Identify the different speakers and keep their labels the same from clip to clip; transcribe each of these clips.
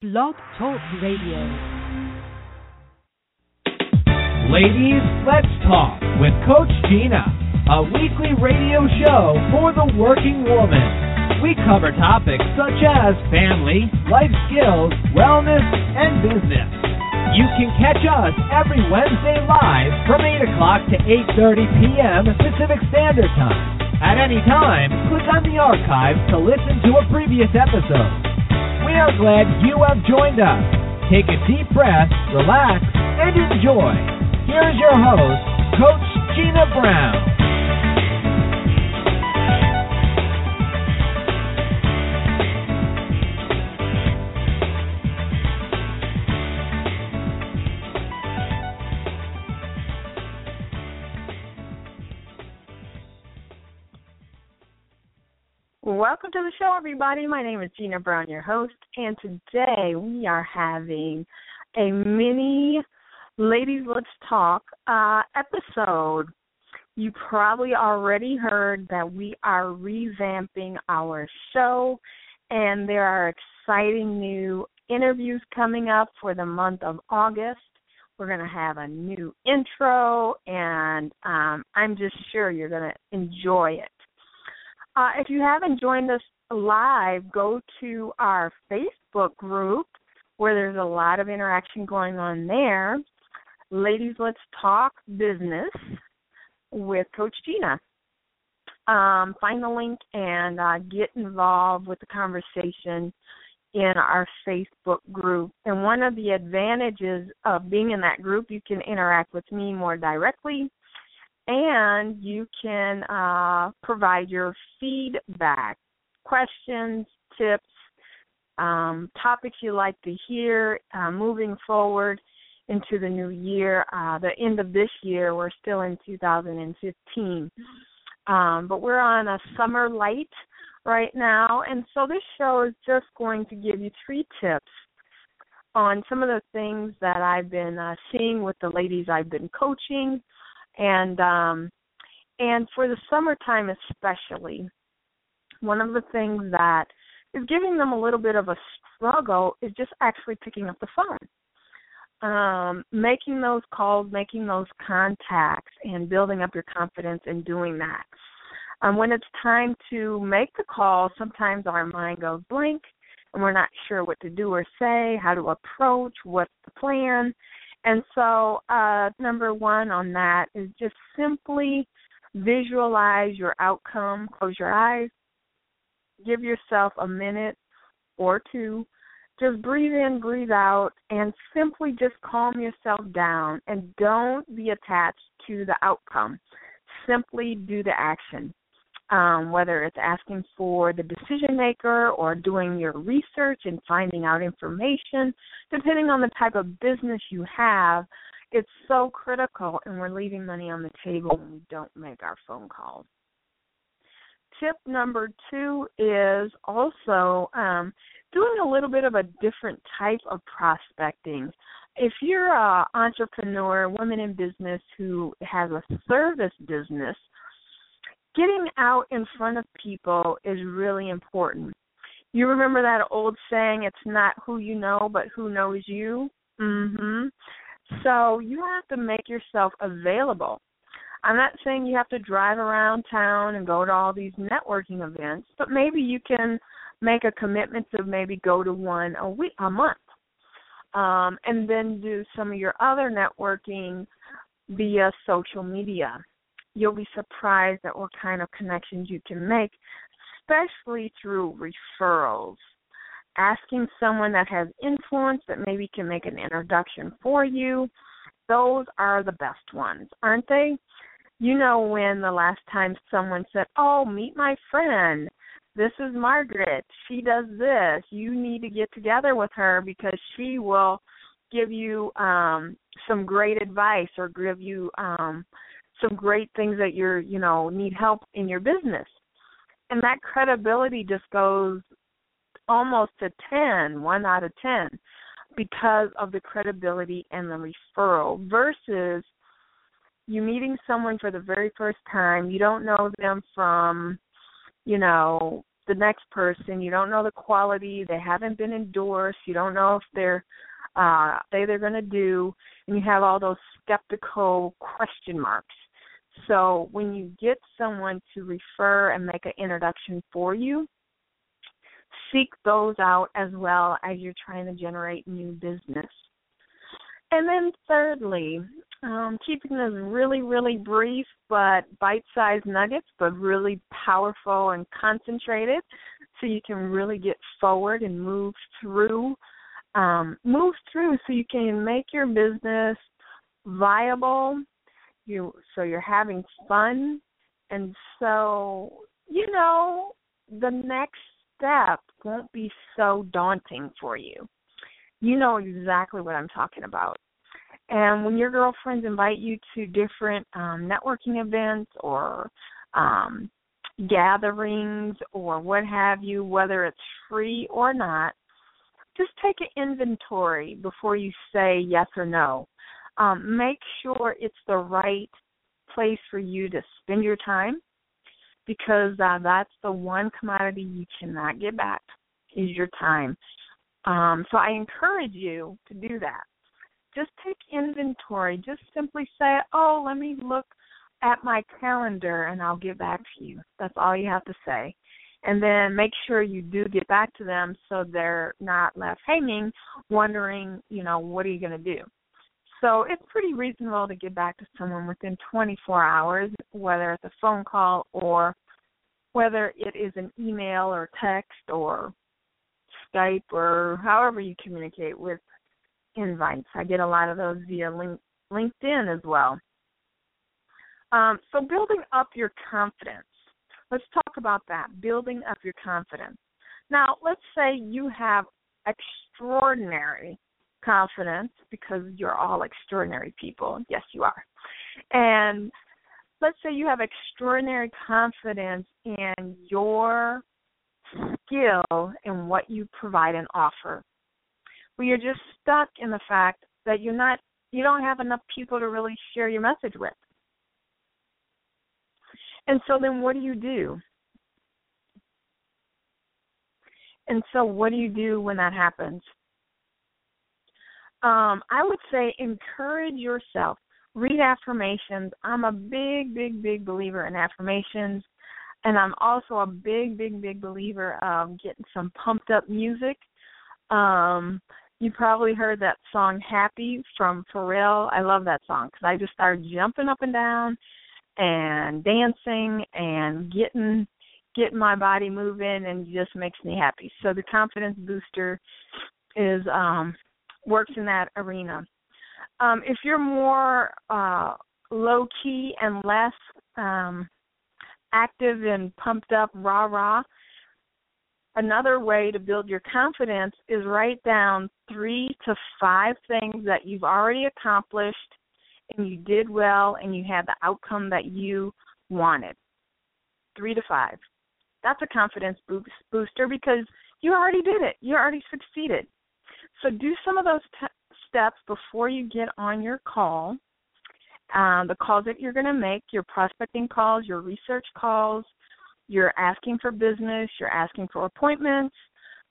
Speaker 1: Blog Talk Radio.
Speaker 2: Ladies, let's talk with Coach Jeanna, a weekly radio show for the working woman. We cover topics such as family, life skills, wellness, and business. You can catch us every Wednesday live from 8 o'clock to 8.30 p.m. Pacific Standard Time. At any time, click on the archive to listen to a previous episode. We are glad you have joined us. Take a deep breath, relax, and enjoy. Here's your host, Coach Jeanna Brown.
Speaker 3: Welcome to the show, everybody. My name is Jeanna Brown, your host, and today we are having a mini Ladies Let's Talk uh, episode. You probably already heard that we are revamping our show, and there are exciting new interviews coming up for the month of August. We're going to have a new intro, and um, I'm just sure you're going to enjoy it. Uh, if you haven't joined us live, go to our Facebook group where there's a lot of interaction going on there. Ladies, let's talk business with Coach Jeanna. Um, find the link and uh, get involved with the conversation in our Facebook group. And one of the advantages of being in that group, you can interact with me more directly and you can uh, provide your feedback, questions, tips, um, topics you'd like to hear uh, moving forward into the new year. Uh, the end of this year, we're still in 2015, um, but we're on a summer light right now, and so this show is just going to give you three tips on some of the things that I've been uh, seeing with the ladies I've been coaching and um and for the summertime especially one of the things that is giving them a little bit of a struggle is just actually picking up the phone. Um making those calls making those contacts and building up your confidence in doing that. Um when it's time to make the call sometimes our mind goes blank and we're not sure what to do or say how to approach what's the plan and so, uh, number one on that is just simply visualize your outcome. Close your eyes. Give yourself a minute or two. Just breathe in, breathe out, and simply just calm yourself down and don't be attached to the outcome. Simply do the action um, whether it's asking for the decision maker or doing your research and finding out information, depending on the type of business you have, it's so critical and we're leaving money on the table when we don't make our phone calls. Tip number two is also um, doing a little bit of a different type of prospecting. If you're an entrepreneur, woman in business who has a service business, getting out in front of people is really important. You remember that old saying, it's not who you know, but who knows you? Mhm. So you have to make yourself available. I'm not saying you have to drive around town and go to all these networking events, but maybe you can make a commitment to maybe go to one a week a month. Um, and then do some of your other networking via social media you'll be surprised at what kind of connections you can make, especially through referrals. Asking someone that has influence that maybe can make an introduction for you, those are the best ones, aren't they? You know when the last time someone said, Oh, meet my friend. This is Margaret. She does this. You need to get together with her because she will give you um some great advice or give you um some great things that you're, you know, need help in your business. And that credibility just goes almost to 10, 1 out of 10 because of the credibility and the referral versus you meeting someone for the very first time, you don't know them from, you know, the next person. You don't know the quality. They haven't been endorsed. You don't know if they're uh say they're going to do and you have all those skeptical question marks. So when you get someone to refer and make an introduction for you, seek those out as well as you're trying to generate new business. And then thirdly, um, keeping this really, really brief but bite-sized nuggets, but really powerful and concentrated, so you can really get forward and move through, um, move through, so you can make your business viable. You so you're having fun, and so you know the next step won't be so daunting for you. You know exactly what I'm talking about. And when your girlfriends invite you to different um, networking events or um, gatherings or what have you, whether it's free or not, just take an inventory before you say yes or no. Um, make sure it's the right place for you to spend your time because uh, that's the one commodity you cannot get back is your time. Um, so I encourage you to do that. Just take inventory. Just simply say, "Oh, let me look at my calendar and I'll get back to you." That's all you have to say. And then make sure you do get back to them so they're not left hanging wondering, you know, what are you going to do? So it's pretty reasonable to get back to someone within 24 hours, whether it's a phone call or whether it is an email or text or Skype or however you communicate with invites. I get a lot of those via link, LinkedIn as well. Um, so building up your confidence. Let's talk about that. Building up your confidence. Now, let's say you have extraordinary confidence because you're all extraordinary people. Yes, you are. And let's say you have extraordinary confidence in your skill and what you provide and offer. But you're just stuck in the fact that you're not you don't have enough people to really share your message with. And so then what do you do? And so what do you do when that happens? Um, I would say encourage yourself. Read affirmations. I'm a big, big, big believer in affirmations. And I'm also a big, big, big believer of getting some pumped up music. Um, you probably heard that song Happy from Pharrell. I love that song because I just started jumping up and down and dancing and getting getting my body moving and just makes me happy. So the confidence booster is um works in that arena. Um, if you're more uh, low key and less um, active and pumped up, rah rah, another way to build your confidence is write down three to five things that you've already accomplished and you did well and you had the outcome that you wanted. Three to five. That's a confidence boost, booster because you already did it. You already succeeded. So do some of those t- steps before you get on your call. Um, the calls that you're going to make, your prospecting calls, your research calls, you're asking for business, you're asking for appointments,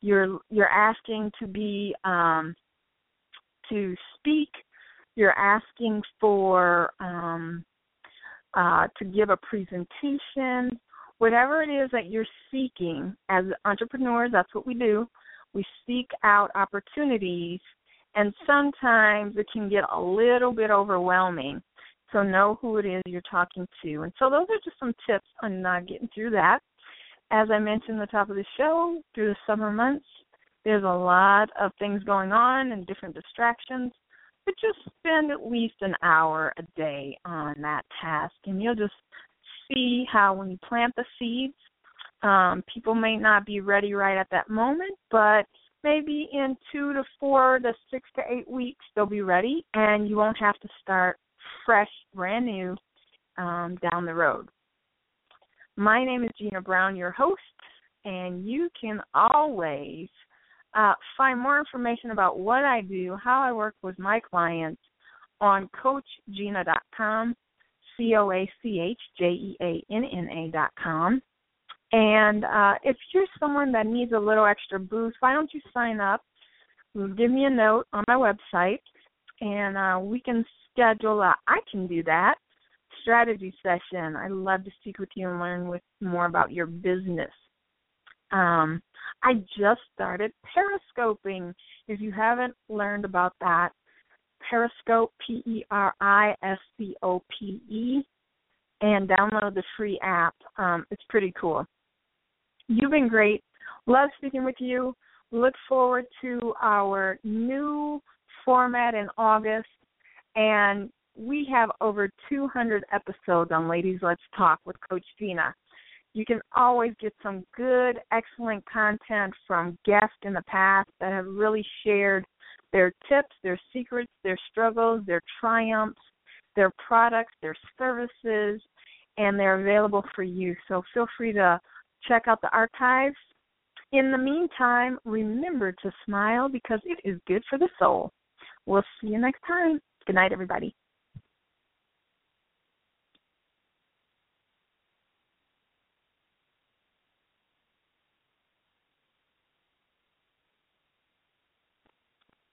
Speaker 3: you're you're asking to be um, to speak, you're asking for um, uh, to give a presentation, whatever it is that you're seeking as entrepreneurs, that's what we do we seek out opportunities, and sometimes it can get a little bit overwhelming. So know who it is you're talking to. And so those are just some tips on uh, getting through that. As I mentioned at the top of the show, through the summer months, there's a lot of things going on and different distractions. But just spend at least an hour a day on that task, and you'll just see how when you plant the seeds, um, people may not be ready right at that moment, but maybe in two to four to six to eight weeks they'll be ready, and you won't have to start fresh, brand new um, down the road. My name is Jeanna Brown, your host, and you can always uh, find more information about what I do, how I work with my clients on CoachJeanna.com, C O A C H J E A N N A.com And uh, if you're someone that needs a little extra boost, why don't you sign up? Give me a note on my website, and uh, we can schedule a I can do that strategy session. I'd love to speak with you and learn with more about your business. Um, I just started periscoping. If you haven't learned about that, Periscope, P E R I S C O P E, and download the free app. Um, it's pretty cool. You've been great. Love speaking with you. Look forward to our new format in August. And we have over 200 episodes on Ladies Let's Talk with Coach Jeanna. You can always get some good, excellent content from guests in the past that have really shared their tips, their secrets, their struggles, their triumphs, their products, their services, and they're available for you. So feel free to check out the archives. In the meantime, remember to smile because it is good for the soul. We'll see you next time. Good night, everybody.